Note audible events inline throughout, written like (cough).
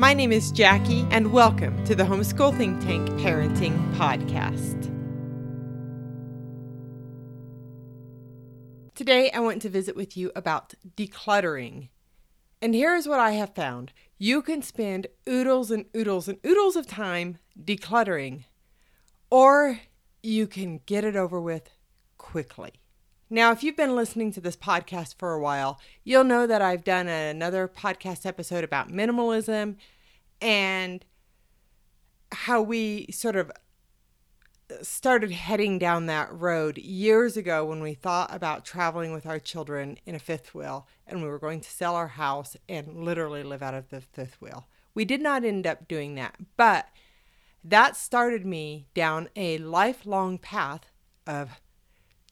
My name is Jackie, and welcome to the Homeschool Think Tank Parenting Podcast. Today, I want to visit with you about decluttering. And here's what I have found you can spend oodles and oodles and oodles of time decluttering, or you can get it over with quickly. Now, if you've been listening to this podcast for a while, you'll know that I've done another podcast episode about minimalism and how we sort of started heading down that road years ago when we thought about traveling with our children in a fifth wheel and we were going to sell our house and literally live out of the fifth wheel. We did not end up doing that, but that started me down a lifelong path of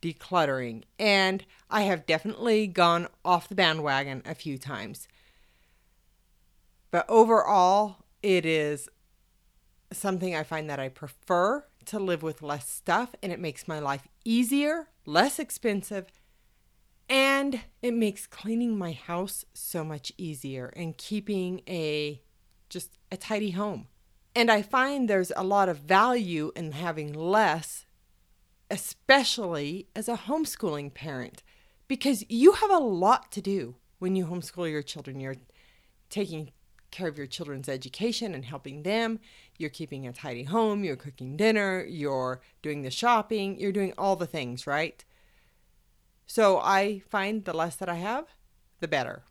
decluttering. And I have definitely gone off the bandwagon a few times. But overall, it is something I find that I prefer to live with less stuff, and it makes my life easier, less expensive, and it makes cleaning my house so much easier and keeping a just a tidy home. And I find there's a lot of value in having less especially as a homeschooling parent, because you have a lot to do when you homeschool your children. You're taking care of your children's education and helping them. You're keeping a tidy home. You're cooking dinner. You're doing the shopping. You're doing all the things, right? So I find the less that I have, the better.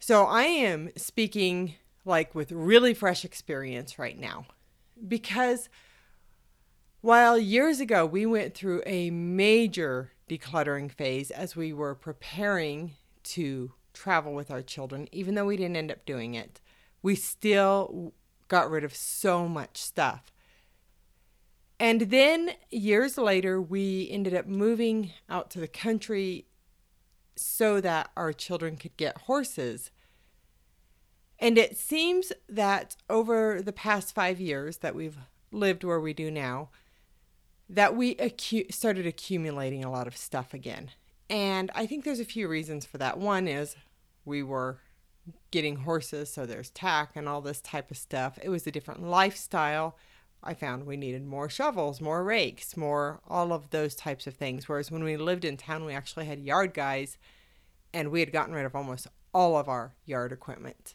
So I am speaking like with really fresh experience right now because while years ago we went through a major decluttering phase as we were preparing to travel with our children, even though we didn't end up doing it, we still got rid of so much stuff. And then years later, we ended up moving out to the country so that our children could get horses. And it seems that over the past five years that we've lived where we do now, that we acu- started accumulating a lot of stuff again. And I think there's a few reasons for that. One is we were getting horses, so there's tack and all this type of stuff. It was a different lifestyle. I found we needed more shovels, more rakes, more all of those types of things. Whereas when we lived in town, we actually had yard guys and we had gotten rid of almost all of our yard equipment.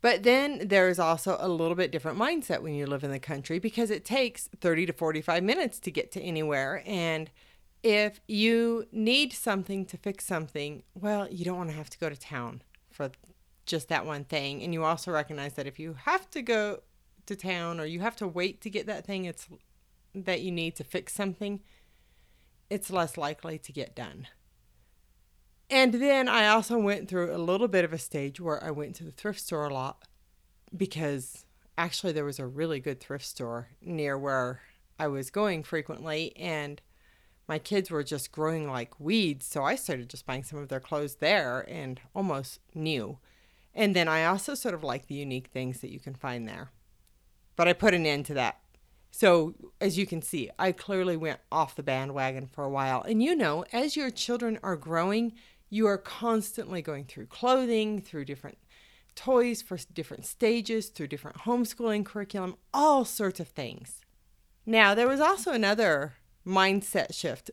But then there's also a little bit different mindset when you live in the country because it takes 30 to 45 minutes to get to anywhere. And if you need something to fix something, well, you don't want to have to go to town for just that one thing. And you also recognize that if you have to go to town or you have to wait to get that thing it's that you need to fix something, it's less likely to get done. And then I also went through a little bit of a stage where I went to the thrift store a lot because actually there was a really good thrift store near where I was going frequently and my kids were just growing like weeds, so I started just buying some of their clothes there and almost new. And then I also sort of like the unique things that you can find there. But I put an end to that. So, as you can see, I clearly went off the bandwagon for a while. And you know, as your children are growing, you are constantly going through clothing, through different toys for different stages, through different homeschooling curriculum, all sorts of things. Now, there was also another mindset shift.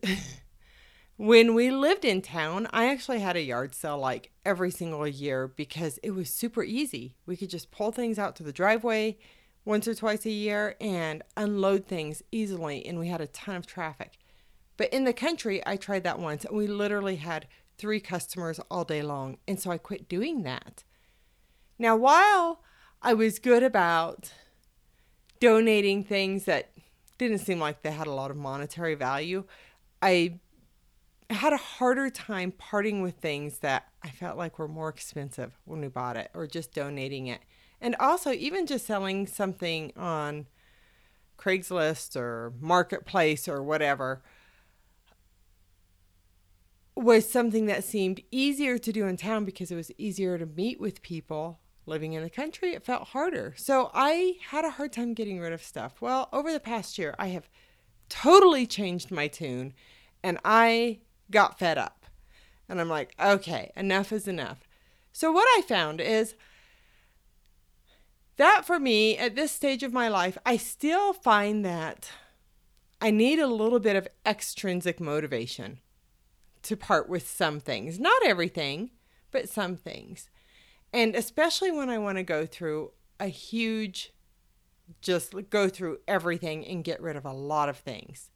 (laughs) when we lived in town, I actually had a yard sale like every single year because it was super easy. We could just pull things out to the driveway once or twice a year and unload things easily, and we had a ton of traffic. But in the country, I tried that once, and we literally had three customers all day long. And so I quit doing that. Now, while I was good about donating things that didn't seem like they had a lot of monetary value, I had a harder time parting with things that I felt like were more expensive when we bought it or just donating it. And also, even just selling something on Craigslist or Marketplace or whatever was something that seemed easier to do in town because it was easier to meet with people living in the country. It felt harder. So I had a hard time getting rid of stuff. Well, over the past year, I have totally changed my tune and I got fed up. And I'm like, okay, enough is enough. So what I found is that for me at this stage of my life, I still find that I need a little bit of extrinsic motivation to part with some things. Not everything, but some things. And especially when I want to go through a huge, just go through everything and get rid of a lot of things.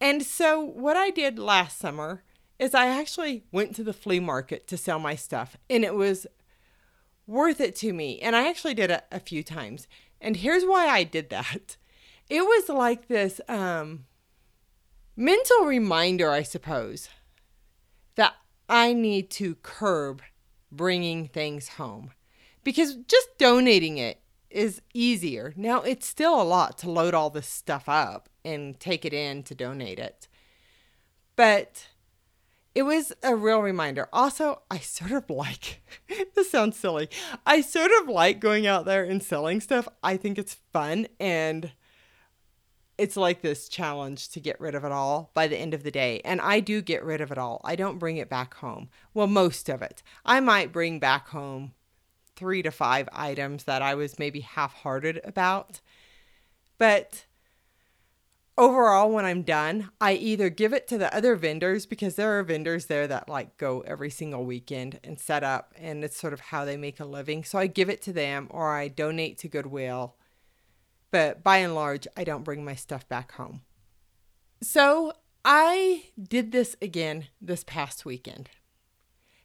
And so, what I did last summer is I actually went to the flea market to sell my stuff, and it was worth it to me. And I actually did it a few times. And here's why I did that it was like this um, mental reminder, I suppose, I need to curb bringing things home because just donating it is easier. Now, it's still a lot to load all this stuff up and take it in to donate it. But it was a real reminder. Also, I sort of like (laughs) this sounds silly. I sort of like going out there and selling stuff. I think it's fun and it's like this challenge to get rid of it all by the end of the day. And I do get rid of it all. I don't bring it back home. Well, most of it. I might bring back home three to five items that I was maybe half hearted about. But overall, when I'm done, I either give it to the other vendors because there are vendors there that like go every single weekend and set up, and it's sort of how they make a living. So I give it to them or I donate to Goodwill but by and large, I don't bring my stuff back home. So I did this again this past weekend.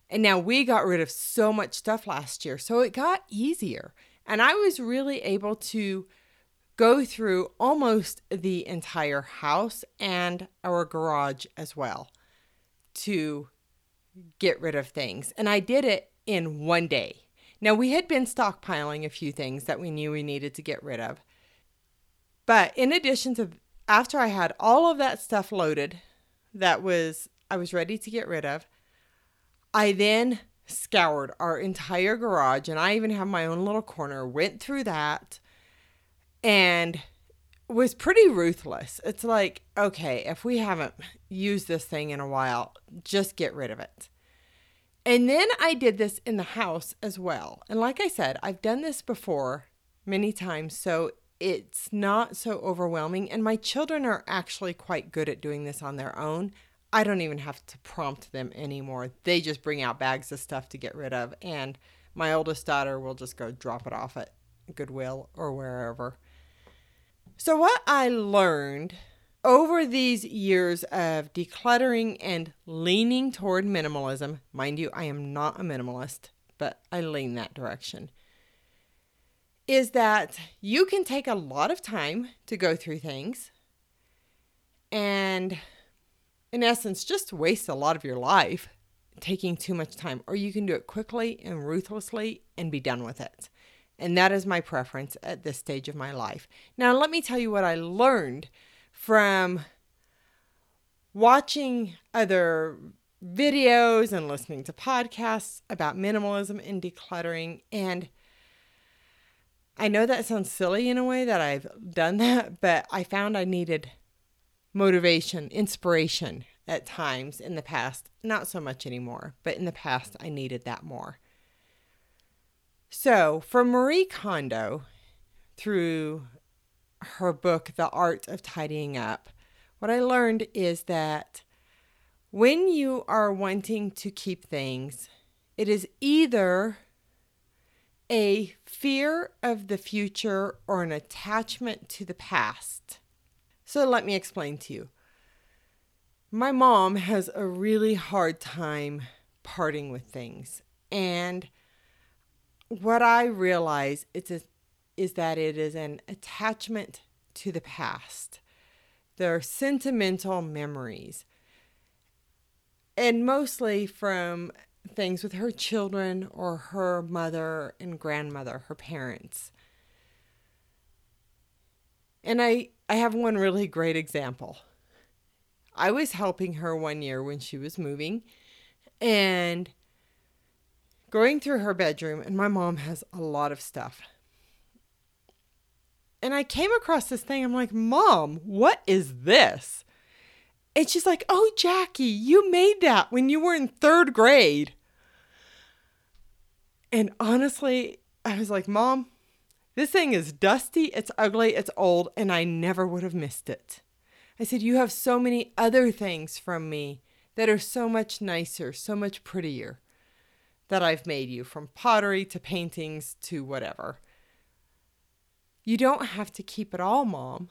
And now we got rid of so much stuff last year, so it got easier. And I was really able to go through almost the entire house and our garage as well to get rid of things. And I did it in one day. Now, we had been stockpiling a few things that we knew we needed to get rid of. But in addition to after I had all of that stuff loaded that was I was ready to get rid of, I then scoured our entire garage and I even have my own little corner, went through that and was pretty ruthless. It's like, okay, if we haven't used this thing in a while, just get rid of it. And then I did this in the house as well. And like I said, I've done this before many times, so it's not so overwhelming. And my children are actually quite good at doing this on their own. I don't even have to prompt them anymore. They just bring out bags of stuff to get rid of. And my oldest daughter will just go drop it off at Goodwill or wherever. So, what I learned over these years of decluttering and leaning toward minimalism, mind you, I am not a minimalist, but I lean that direction is that you can take a lot of time to go through things and, in essence, just waste a lot of your life taking too much time, or you can do it quickly and ruthlessly and be done with it. And that is my preference at this stage of my life. Now, let me tell you what I learned from watching other videos and listening to podcasts about minimalism and decluttering. And I know that sounds silly in a way that I've done that, but I found I needed motivation, inspiration at times in the past. Not so much anymore, but in the past, I needed that more. So, from Marie Kondo, through her book, The Art of Tidying Up, what I learned is that when you are wanting to keep things, it is either a fear of the future or an attachment to the past. So let me explain to you. My mom has a really hard time parting with things. And what I realize it's a, is that it is an attachment to the past. There are sentimental memories. And mostly from things with her children or her mother and grandmother, her parents. And I, I have one really great example. I was helping her one year when she was moving and going through her bedroom, and my mom has a lot of stuff. And I came across this thing. I'm like, Mom, what is this? And she's like, Oh, Jackie, you made that when you were in third grade. And honestly, I was like, Mom, this thing is dusty, it's ugly, it's old, and I never would have missed it. I said, You have so many other things from me that are so much nicer, so much prettier that I've made you, from pottery to paintings to whatever. You don't have to keep it all, Mom.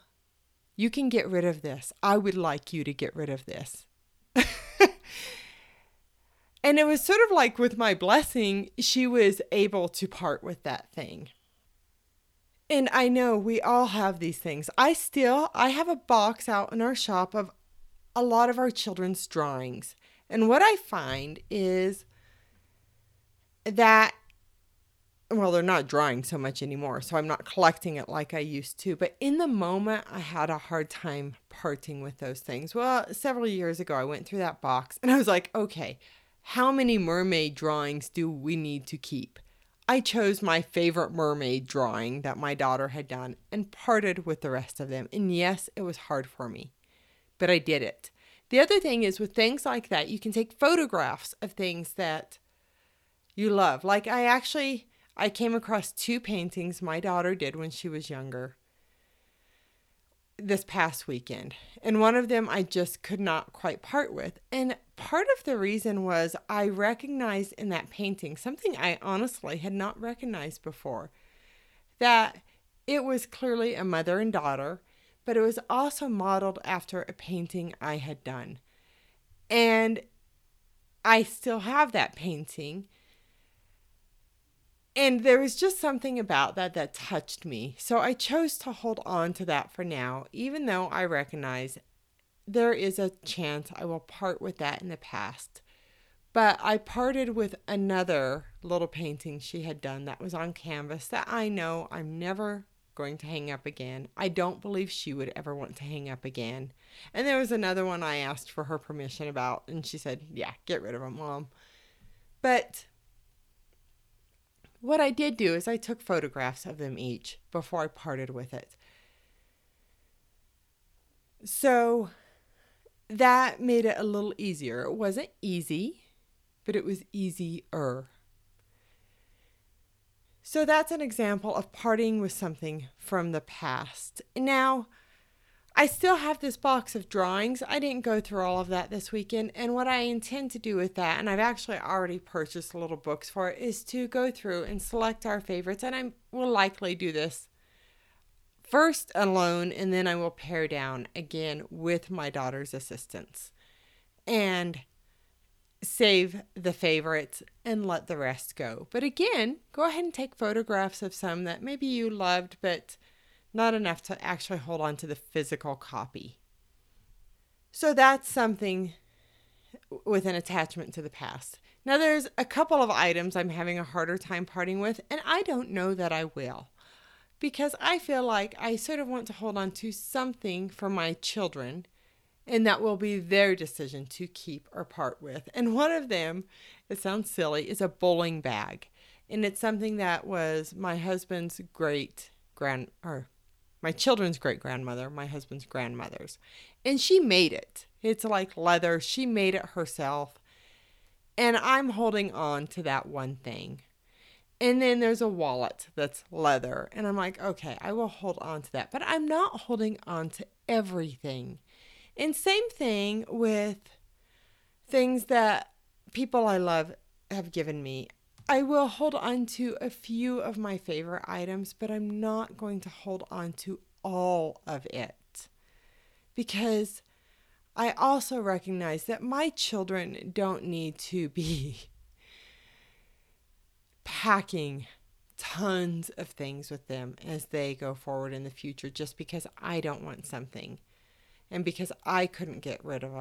You can get rid of this. I would like you to get rid of this. (laughs) and it was sort of like with my blessing, she was able to part with that thing. And I know we all have these things. I still I have a box out in our shop of a lot of our children's drawings. And what I find is that well, they're not drawing so much anymore, so I'm not collecting it like I used to. But in the moment, I had a hard time parting with those things. Well, several years ago, I went through that box (laughs) and I was like, okay, how many mermaid drawings do we need to keep? I chose my favorite mermaid drawing that my daughter had done and parted with the rest of them. And yes, it was hard for me, but I did it. The other thing is with things like that, you can take photographs of things that you love. Like I actually I came across two paintings my daughter did when she was younger this past weekend. And one of them I just could not quite part with. And part of the reason was I recognized in that painting something I honestly had not recognized before that it was clearly a mother and daughter, but it was also modeled after a painting I had done. And I still have that painting and there was just something about that that touched me. So I chose to hold on to that for now, even though I recognize there is a chance I will part with that in the past. But I parted with another little painting she had done that was on canvas that I know I'm never going to hang up again. I don't believe she would ever want to hang up again. And there was another one I asked for her permission about, and she said, Yeah, get rid of them, mom. But what I did do is I took photographs of them each before I parted with it. So that made it a little easier. It wasn't easy, but it was easier. So that's an example of parting with something from the past. Now, I still have this box of drawings. I didn't go through all of that this weekend. And what I intend to do with that, and I've actually already purchased little books for it, is to go through and select our favorites. And I will likely do this first alone, and then I will pare down again with my daughter's assistance and save the favorites and let the rest go. But again, go ahead and take photographs of some that maybe you loved, but not enough to actually hold on to the physical copy. So that's something with an attachment to the past. Now, there's a couple of items I'm having a harder time parting with, and I don't know that I will because I feel like I sort of want to hold on to something for my children, and that will be their decision to keep or part with. And one of them, it sounds silly, is a bowling bag. And it's something that was my husband's great grand or my children's great grandmother, my husband's grandmother's. And she made it. It's like leather. She made it herself. And I'm holding on to that one thing. And then there's a wallet that's leather. And I'm like, okay, I will hold on to that. But I'm not holding on to everything. And same thing with things that people I love have given me. I will hold on to a few of my favorite items, but I'm not going to hold on to all of it. Because I also recognize that my children don't need to be (laughs) packing tons of things with them as they go forward in the future just because I don't want something and because I couldn't get rid of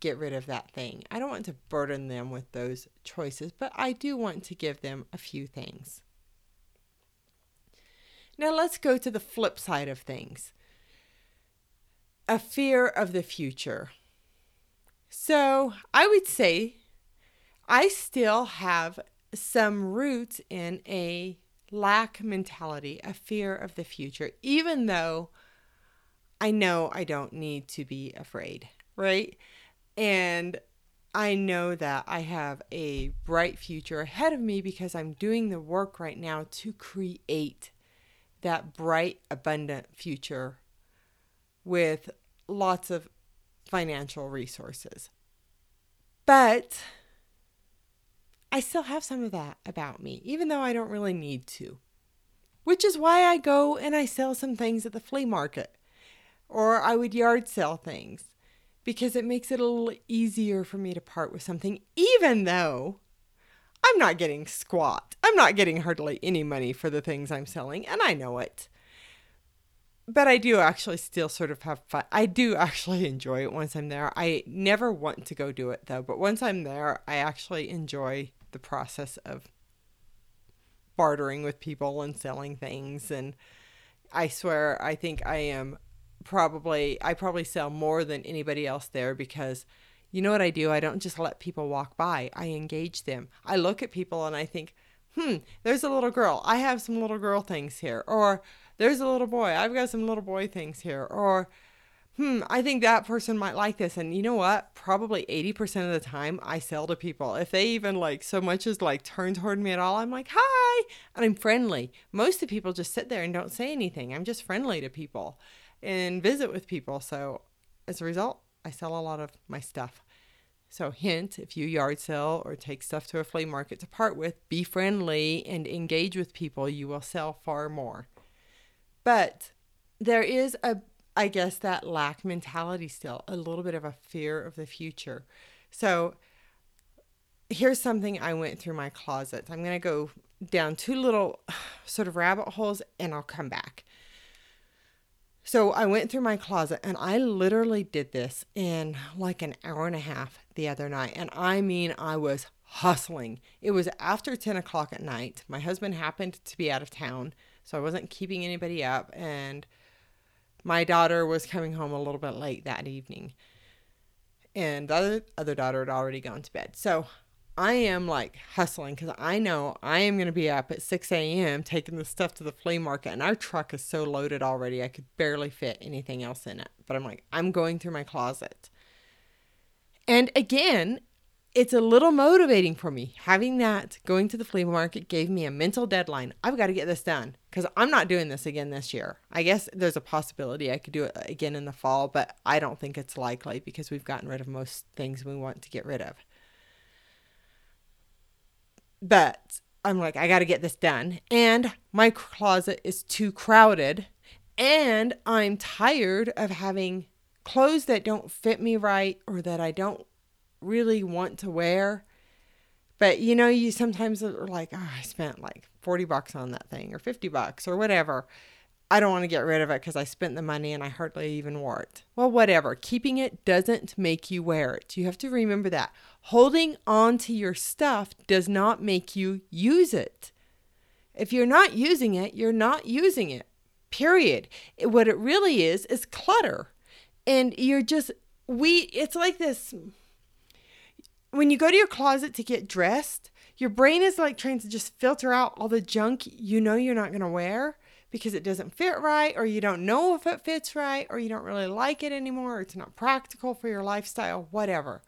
get rid of that thing. I don't want to burden them with those choices, but I do want to give them a few things. Now let's go to the flip side of things a fear of the future. So I would say I still have some roots in a lack mentality, a fear of the future, even though I know I don't need to be afraid, right? And I know that I have a bright future ahead of me because I'm doing the work right now to create that bright, abundant future with lots of financial resources. But I still have some of that about me, even though I don't really need to. Which is why I go and I sell some things at the flea market, or I would yard sell things, because it makes it a little easier for me to part with something, even though I'm not getting squat. I'm not getting hardly any money for the things I'm selling, and I know it but I do actually still sort of have fun. I do actually (laughs) enjoy it once I'm there. I never want to go do it though, but once I'm there, I actually enjoy the process of bartering with people and selling things and I swear I think I am probably I probably sell more than anybody else there because you know what I do? I don't just let people walk by. I engage them. I look at people and I think, "Hmm, there's a little girl. I have some little girl things here." Or there's a little boy. I've got some little boy things here. Or, hmm, I think that person might like this. And you know what? Probably 80% of the time I sell to people. If they even like so much as like turn toward me at all, I'm like, hi. And I'm friendly. Most of the people just sit there and don't say anything. I'm just friendly to people and visit with people. So as a result, I sell a lot of my stuff. So, hint if you yard sell or take stuff to a flea market to part with, be friendly and engage with people. You will sell far more. But there is a, I guess, that lack mentality still, a little bit of a fear of the future. So here's something I went through my closet. I'm going to go down two little (sighs) sort of rabbit holes and I'll come back. So I went through my closet and I literally did this in like an hour and a half the other night. And I mean, I was hustling. It was after 10 o'clock at night. My husband happened to be out of town. So I wasn't keeping anybody up. And my daughter was coming home a little bit late that evening. And the other, daughter had already gone to bed. So I am like hustling because I know I am going to be up at 6 a.m. taking the stuff to the flea market. And our truck is so loaded already, I could barely fit anything else in it. But I'm like, I'm going through my closet. And again, it's a little motivating for me. Having that going to the flea market gave me a mental deadline. I've got to get this done because I'm not doing this again this year. I guess there's a possibility I could do it again in the fall, but I don't think it's likely because we've gotten rid of most things we want to get rid of. But I'm like, I got to get this done. And my closet is too crowded. And I'm tired of having clothes that don't fit me right or that I don't really want to wear. But you know, you sometimes are like, oh, I spent like 40 bucks on that thing or 50 bucks or whatever. I don't want to get rid of it because I spent the money and I hardly even wore it. Well, whatever. Keeping it doesn't make you wear it. You have to remember that. Holding on to your stuff does not make you use it. If you're not using it, you're not using it. Period. What it really is is clutter. And you're just we it's like this when you go to your closet to get dressed, your brain is like trying to just filter out all the junk you know you're not going to wear because it doesn't fit right, or you don't know if it fits right, or you don't really like it anymore, or it's not practical for your lifestyle, whatever.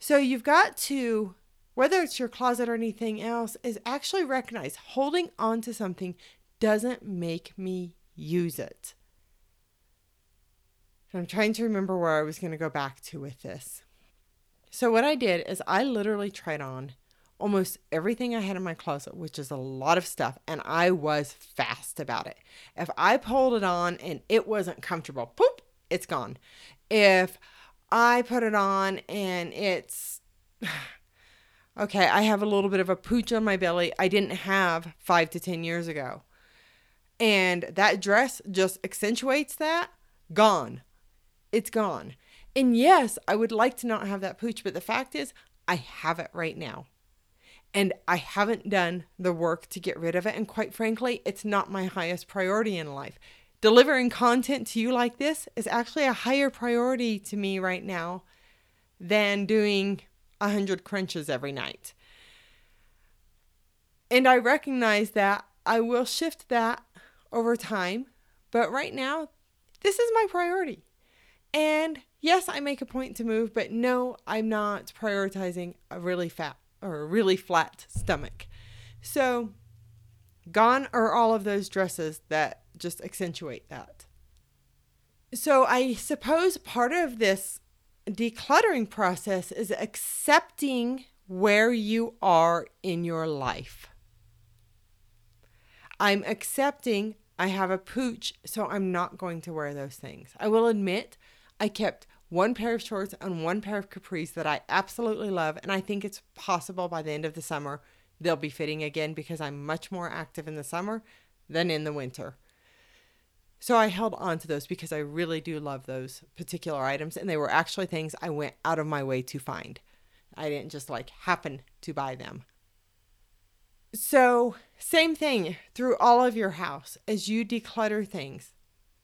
So you've got to, whether it's your closet or anything else, is actually recognize holding on to something doesn't make me use it. I'm trying to remember where I was going to go back to with this. So what I did is I literally tried on almost everything I had in my closet, which is a lot of stuff, and I was fast about it. If I pulled it on and it wasn't comfortable, poop, it's gone. If I put it on and it's (sighs) okay, I have a little bit of a pooch on my belly I didn't have 5 to 10 years ago. And that dress just accentuates that, gone. It's gone. And yes, I would like to not have that pooch, but the fact is, I have it right now. And I haven't done the work to get rid of it. And quite frankly, it's not my highest priority in life. Delivering content to you like this is actually a higher priority to me right now than doing 100 crunches every night. And I recognize that I will shift that over time. But right now, this is my priority. And yes, I make a point to move, but no, I'm not prioritizing a really fat or a really flat stomach. So, gone are all of those dresses that just accentuate that. So, I suppose part of this decluttering process is accepting where you are in your life. I'm accepting I have a pooch, so I'm not going to wear those things. I will admit I kept one pair of shorts and one pair of capris that I absolutely love, and I think it's possible by the end of the summer they'll be fitting again because I'm much more active in the summer than in the winter. So I held on to those because I really do love those particular items, and they were actually things I went out of my way to find. I didn't just like happen to buy them. So, same thing through all of your house as you declutter things.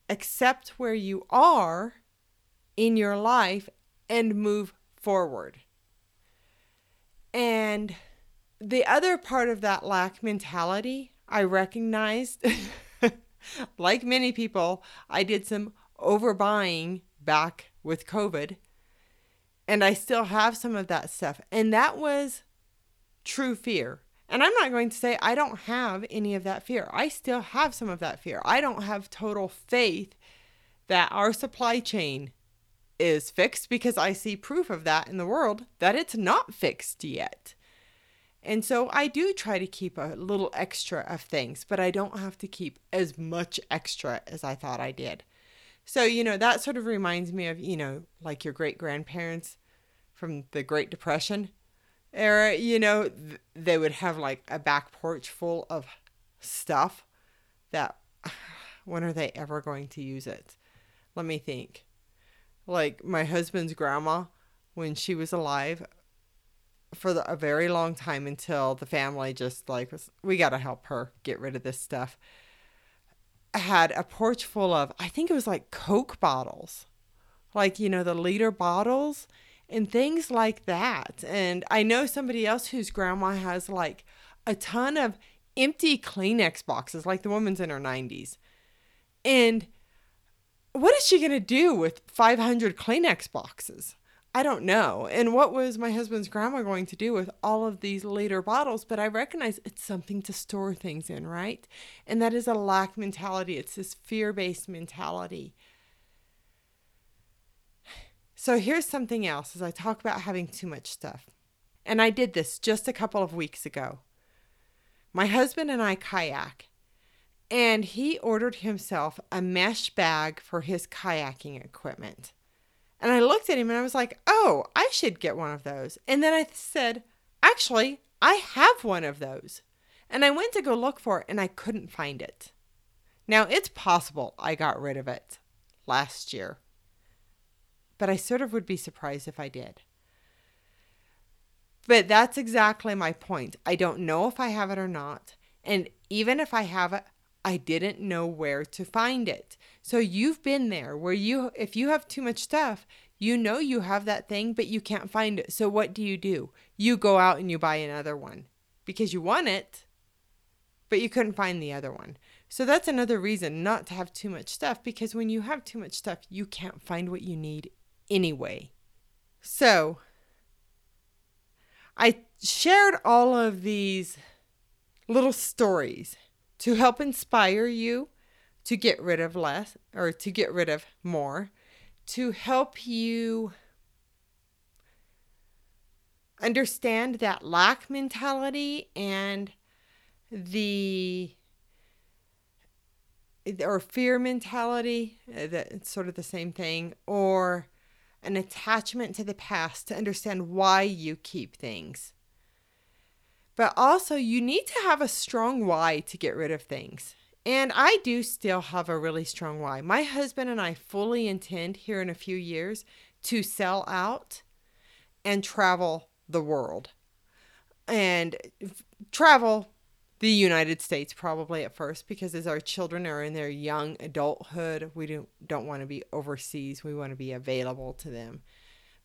except where you are in your life and move forward. And the other part of that lack mentality, I recognized, (laughs) like many people, I did some overbuying back with COVID. And I still have some of that stuff. And that was true fear. And I'm not going to say I don't have any of that fear. I still have some of that fear. I don't have total faith that our supply chain is fixed because I see proof of that in the world that it's not fixed yet. And so I do try to keep a little extra of things, but I don't have to keep as much extra as I thought I did. So, you know, that sort of reminds me of, you know, like your great grandparents from the Great Depression era, you know, th- they would have like a back porch full of stuff that (sighs) when are they ever going to use it? Let me think. Like my husband's grandma, when she was alive, for the, a very long time until the family just like was, we got to help her get rid of this stuff. Had a porch full of, I think it was like Coke bottles, like, you know, the liter bottles and things like that. And I know somebody else whose grandma has like a ton of empty Kleenex boxes, like the woman's in her 90s. And what is she going to do with 500 Kleenex boxes? I don't know. And what was my husband's grandma going to do with all of these later bottles? But I recognize it's something to store things in, right? And that is a lack mentality. It's this fear based mentality. So here's something else as I talk about having too much stuff. And I did this just a couple of weeks ago. My husband and I kayak, and he ordered himself a mesh bag for his kayaking equipment. And I looked at him and I was like, oh, I should get one of those. And then I said, actually, I have one of those. And I went to go look for it and I couldn't find it. Now, it's possible I got rid of it last year but I sort of would be surprised if I did. But that's exactly my point. I don't know if I have it or not. And even if I have it, I didn't know where to find it. So you've been there where you, if you have too much stuff, you know you have that thing, but you can't find it. So what do you do? You go out and you buy another one because you want it, but you couldn't find the other one. So that's another reason not to have too much stuff because when you have too much stuff, you can't find what you need anyway. So, I shared all of these little stories to help inspire you to get rid of less or to get rid of more, to help you understand that lack mentality and the or fear mentality uh, that that's sort of the same thing or an attachment to the past to understand why you keep things. But also, you need to have a strong why to get rid of things. And I do still have a really strong why. My husband and I fully intend here in a few years to sell out and travel the world and travel the United States probably at first because as our children are in their young adulthood, we don't don't want to be overseas. We want to be available to them.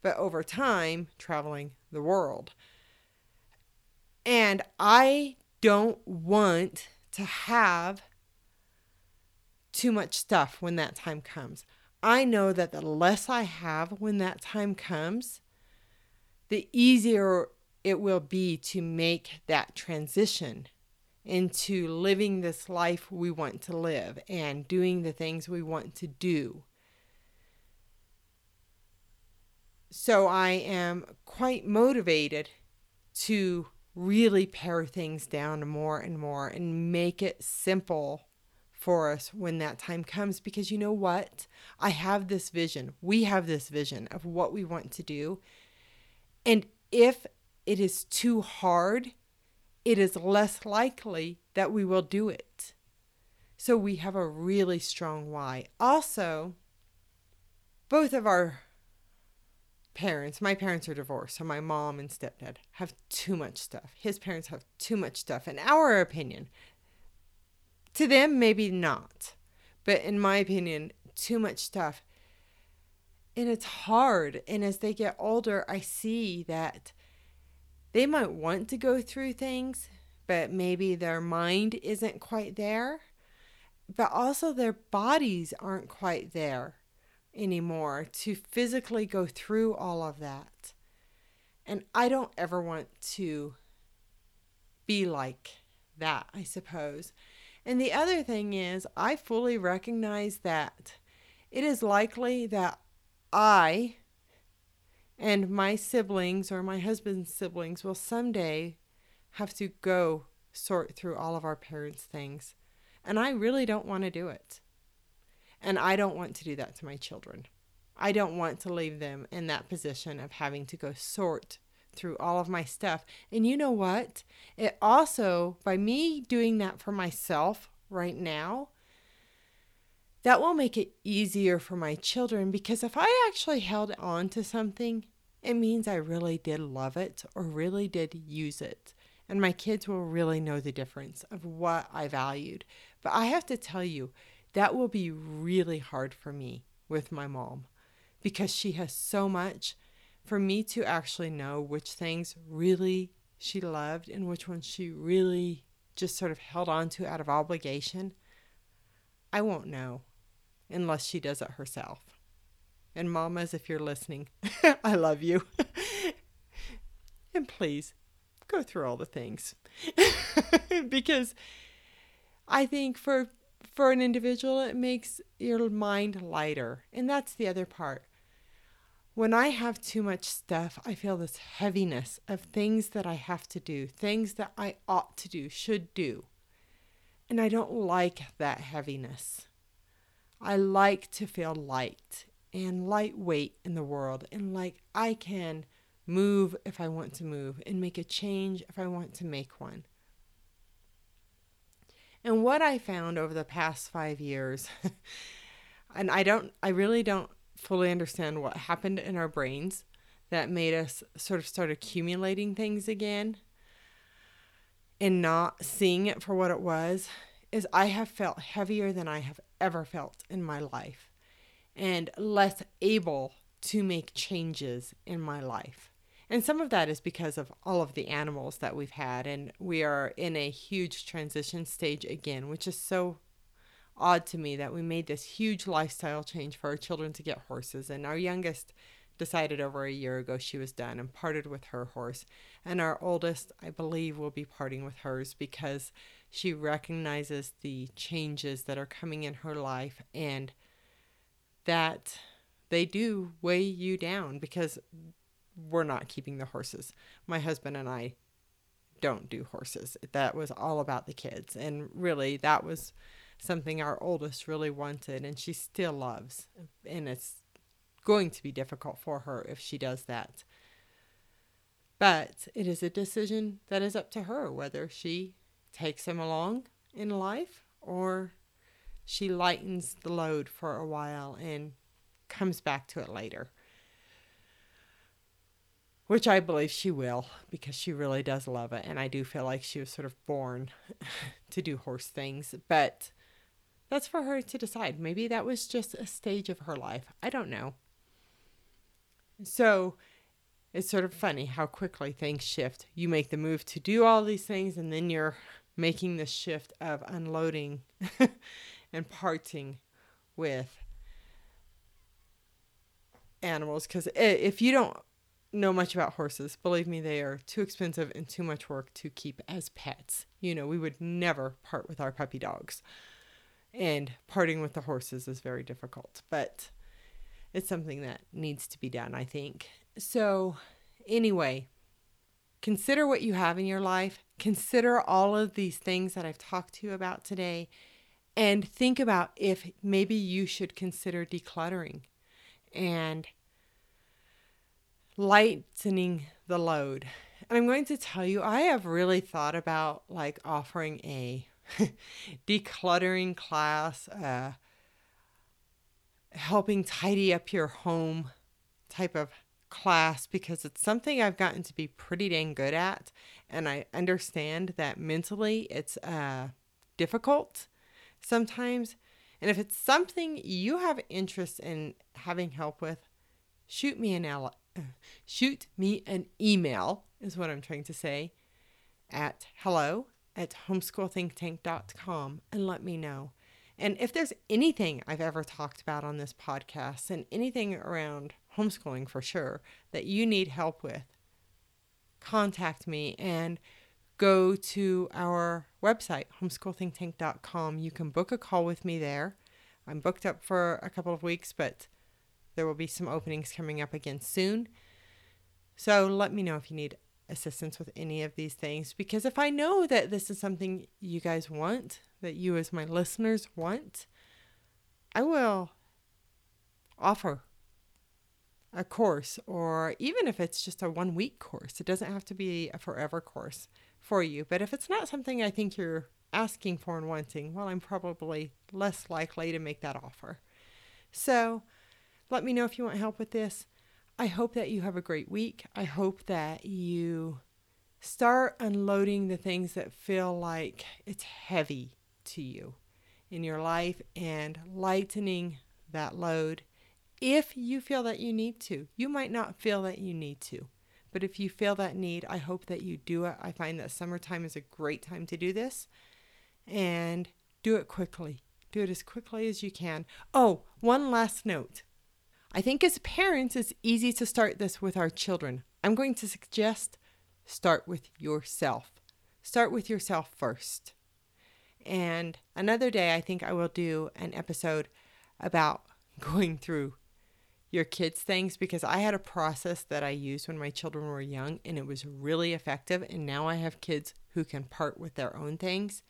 But over time, traveling the world. And I don't want to have too much stuff when that time comes. I know that the less I have when that time comes, the easier it will be to make that transition into living this life we want to live and doing the things we want to do. So I am quite motivated to really pare things down more and more and make it simple for us when that time comes because you know what? I have this vision. We have this vision of what we want to do. And if it is too hard, it is less likely that we will do it. So we have a really strong why. Also, both of our parents, my parents are divorced, so my mom and stepdad have too much stuff. His parents have too much stuff, in our opinion. To them, maybe not, but in my opinion, too much stuff. And it's hard. And as they get older, I see that they might want to go through things, but maybe their mind isn't quite there. But also, their bodies aren't quite there anymore to physically go through all of that. And I don't ever want to be like that, I suppose. And the other thing is, I fully recognize that it is likely that I and my siblings or my husband's siblings will someday have to go sort through all of our parents' things. And I really don't want to do it. And I don't want to do that to my children. I don't want to leave them in that position of having to go sort through all of my stuff. And you know what? It also, by me doing that for myself right now, that will make it easier for my children because if I actually held on to something, it means I really did love it or really did use it. And my kids will really know the difference of what I valued. But I have to tell you, that will be really hard for me with my mom because she has so much for me to actually know which things really she loved and which ones she really just sort of held on to out of obligation. I won't know unless she does it herself. And mamas, if you're listening, (laughs) I love you. (laughs) and please go through all the things. (laughs) because I think for for an individual it makes your mind lighter. And that's the other part. When I have too much stuff, I feel this heaviness of things that I have to do, things that I ought to do, should do. And I don't like that heaviness. I like to feel light and lightweight in the world and like I can move if I want to move and make a change if I want to make one. And what I found over the past five years, (laughs) and I don't, I really don't fully understand what happened in our brains that made us sort of start accumulating things again and not seeing it for what it was, is I have felt heavier than I have ever felt in my life and less able to make changes in my life. And some of that is because of all of the animals that we've had. And we are in a huge transition stage again, which is so odd to me that we made this huge lifestyle change for our children to get horses. And our youngest decided over a year ago she was done and parted with her horse. And our oldest, I believe, will be parting with hers because she recognizes the changes that are coming in her life and that they do weigh you down because we're not keeping the horses. My husband and I don't do horses. That was all about the kids. And really, that was something our oldest really wanted and she still loves. And it's going to be difficult for her if she does that. But it is a decision that is up to her whether she takes him along in life or she lightens the load for a while and comes back to it later. Which I believe she will because she really does love it. And I do feel like she was sort of born (laughs) to do horse things. But that's for her to decide. Maybe that was just a stage of her life. I don't know. So it's sort of funny how quickly things shift. You make the move to do all these things, and then you're making the shift of unloading (laughs) and parting with animals. Because if you don't know much about horses, believe me, they are too expensive and too much work to keep as pets. You know, we would never part with our puppy dogs. And parting with the horses is very difficult, but it's something that needs to be done, I think. So, anyway, consider what you have in your life. Consider all of these things that I've talked to you about today. And think about if maybe you should consider decluttering and lightening the load. And I'm going to tell you, I have really thought about like offering a (laughs) decluttering class, uh, helping tidy up your home type of class because it's something I've gotten to be pretty dang good at. And I understand that mentally it's uh, difficult sometimes. And if it's something you have interest in having help with, shoot me an shoot me an email is what I'm trying to say at hello at homeschoolthinktank.com and let me know. And if there's anything I've ever talked about on this podcast and anything around homeschooling for sure that you need help with, contact me and go to our website, homeschoolthinktank.com. You can book a call with me there. I'm booked up for a couple of weeks, but there will be some openings coming up again soon. So let me know if you need assistance with any of these things because if I know that this is something you guys want, that you as my listeners want, I will offer a course or even if it's just a one week course. It doesn't have to be a forever course for you. But if it's not something I think you're asking for and wanting, well, I'm probably less likely to make that offer. So let me know if you want help with this. I hope that you have a great week. I hope that you start unloading the things that feel like it's heavy to you in your life and lightening that load if you feel that you need to. You might not feel that you need to, but if you feel that need, I hope that you do it. I find that summertime is a great time to do this and do it quickly. Do it as quickly as you can. Oh, one last note. I think as parents, it's easy to start this with our children. I'm going to suggest start with yourself. Start with yourself first. And another day, I think I will do an episode about (laughs) going through your kids' things because I had a process that I used when my children were young and it was really effective. And now I have kids who can part with their own things.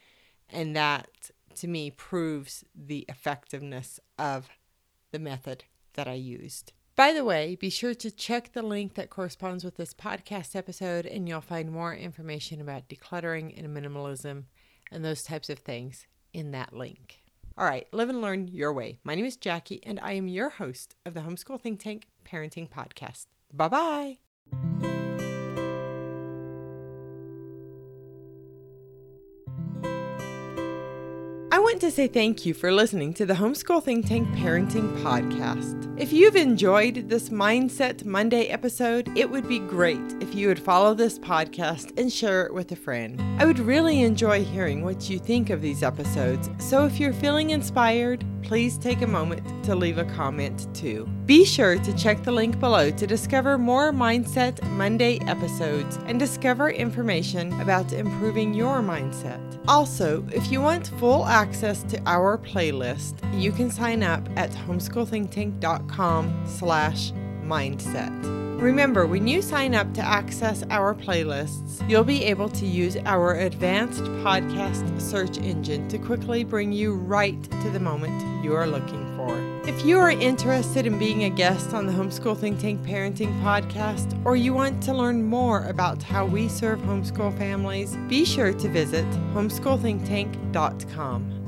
And that to me proves the effectiveness of the method that I used. By the way, be sure to check the link that corresponds with this podcast episode, and you'll find more information about decluttering and minimalism and those types of things in that link. All right, live and learn your way. My name is Jackie, and I am your host of the Homeschool Think Tank Parenting Podcast. Bye bye. To say thank you for listening to the Homeschool Think Tank Parenting Podcast. If you've enjoyed this Mindset Monday episode, it would be great if you would follow this podcast and share it with a friend. I would really enjoy hearing what you think of these episodes, so if you're feeling inspired, please take a moment to leave a comment too. Be sure to check the link below to discover more Mindset Monday episodes and discover information about improving your mindset. Also, if you want full access to our playlist, you can sign up at homeschoolthinktank.com slash mindset. Remember, when you sign up to access our playlists, you'll be able to use our advanced podcast search engine to quickly bring you right to the moment you are looking for. If you are interested in being a guest on the Homeschool Think Tank Parenting Podcast, or you want to learn more about how we serve homeschool families, be sure to visit homeschoolthinktank.com.